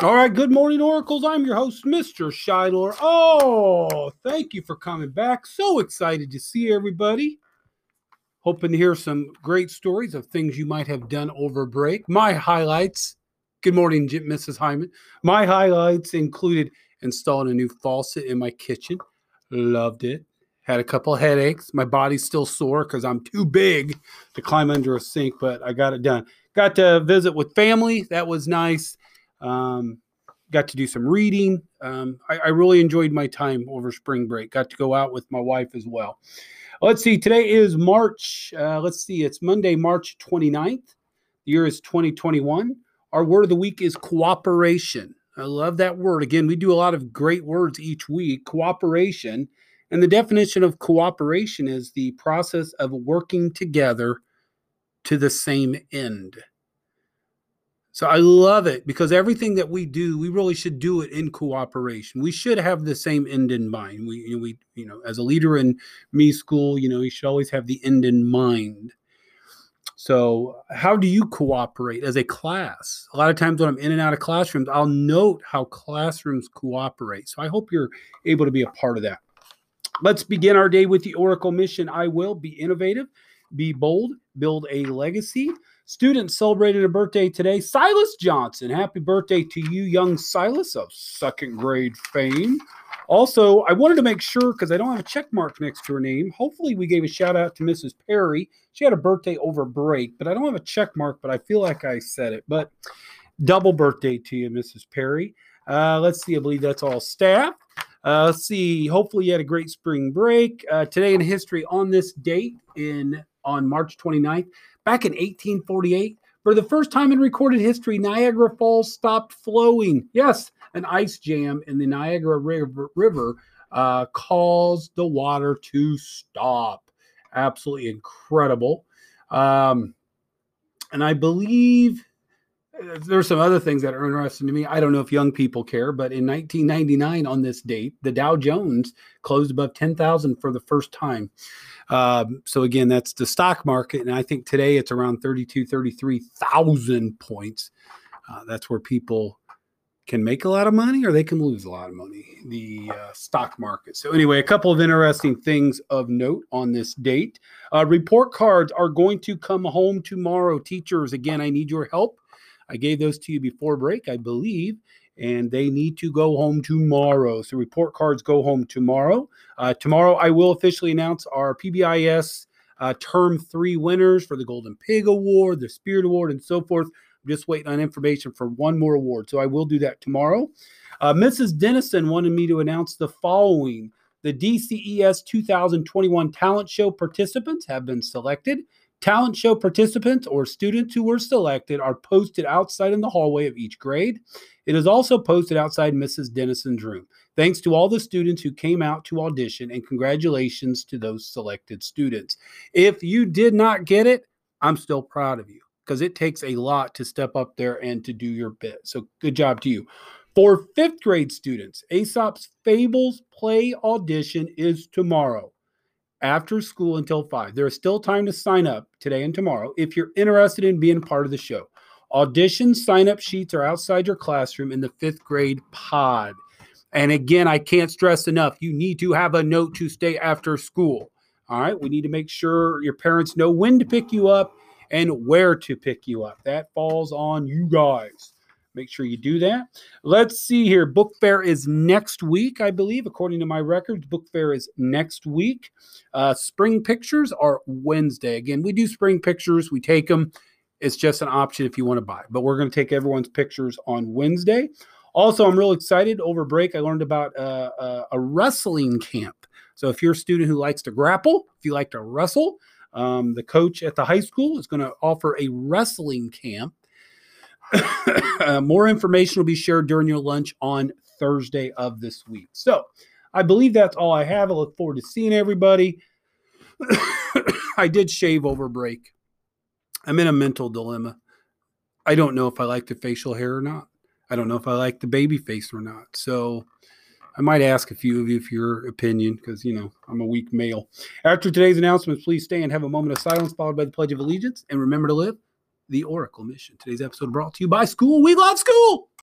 All right, good morning, Oracles. I'm your host, Mr. Shylor. Oh, thank you for coming back. So excited to see everybody. Hoping to hear some great stories of things you might have done over break. My highlights. Good morning, Mrs. Hyman. My highlights included installing a new faucet in my kitchen. Loved it. Had a couple headaches. My body's still sore because I'm too big to climb under a sink, but I got it done. Got to visit with family. That was nice um, got to do some reading. Um, I, I, really enjoyed my time over spring break. Got to go out with my wife as well. Let's see, today is March. Uh, let's see, it's Monday, March 29th. The year is 2021. Our word of the week is cooperation. I love that word. Again, we do a lot of great words each week. Cooperation. And the definition of cooperation is the process of working together to the same end. So I love it because everything that we do, we really should do it in cooperation. We should have the same end in mind. We, you know, we, you know, as a leader in me school, you know, you should always have the end in mind. So, how do you cooperate as a class? A lot of times when I'm in and out of classrooms, I'll note how classrooms cooperate. So, I hope you're able to be a part of that. Let's begin our day with the Oracle mission. I will be innovative, be bold, build a legacy. Students celebrated a birthday today. Silas Johnson. Happy birthday to you, young Silas of second grade fame. Also, I wanted to make sure because I don't have a check mark next to her name. Hopefully, we gave a shout out to Mrs. Perry. She had a birthday over break, but I don't have a check mark, but I feel like I said it. But double birthday to you, Mrs. Perry. Uh, let's see. I believe that's all staff. Uh, let's see. Hopefully, you had a great spring break. Uh, today in history on this date in on March 29th, Back in 1848, for the first time in recorded history, Niagara Falls stopped flowing. Yes, an ice jam in the Niagara River, river uh, caused the water to stop. Absolutely incredible. Um, and I believe there's some other things that are interesting to me. I don't know if young people care, but in 1999, on this date, the Dow Jones closed above 10,000 for the first time. Um, so again, that's the stock market, and I think today it's around 32, 33,000 points. Uh, that's where people can make a lot of money or they can lose a lot of money. The uh, stock market. So anyway, a couple of interesting things of note on this date. Uh, report cards are going to come home tomorrow. Teachers, again, I need your help I gave those to you before break, I believe, and they need to go home tomorrow. So report cards go home tomorrow. Uh, tomorrow, I will officially announce our PBIS uh, Term 3 winners for the Golden Pig Award, the Spirit Award, and so forth. I'm just waiting on information for one more award. So I will do that tomorrow. Uh, Mrs. Dennison wanted me to announce the following. The DCES 2021 Talent Show participants have been selected. Talent show participants or students who were selected are posted outside in the hallway of each grade. It is also posted outside Mrs. Dennison's room. Thanks to all the students who came out to audition, and congratulations to those selected students. If you did not get it, I'm still proud of you because it takes a lot to step up there and to do your bit. So, good job to you. For fifth grade students, Aesop's Fables play audition is tomorrow after school until 5. There is still time to sign up today and tomorrow if you're interested in being part of the show. Audition sign up sheets are outside your classroom in the fifth grade pod. And again, I can't stress enough you need to have a note to stay after school. All right. We need to make sure your parents know when to pick you up and where to pick you up. That falls on you guys. Make sure you do that. Let's see here. Book fair is next week, I believe, according to my records. Book fair is next week. Uh, spring pictures are Wednesday. Again, we do spring pictures, we take them. It's just an option if you want to buy, but we're going to take everyone's pictures on Wednesday. Also, I'm real excited. Over break, I learned about uh, uh, a wrestling camp. So, if you're a student who likes to grapple, if you like to wrestle, um, the coach at the high school is going to offer a wrestling camp more information will be shared during your lunch on Thursday of this week. So I believe that's all I have. I look forward to seeing everybody. I did shave over break. I'm in a mental dilemma. I don't know if I like the facial hair or not. I don't know if I like the baby face or not. So I might ask a few of you for your opinion because, you know, I'm a weak male. After today's announcements, please stay and have a moment of silence followed by the Pledge of Allegiance. And remember to live the Oracle Mission. Today's episode brought to you by School. We love school.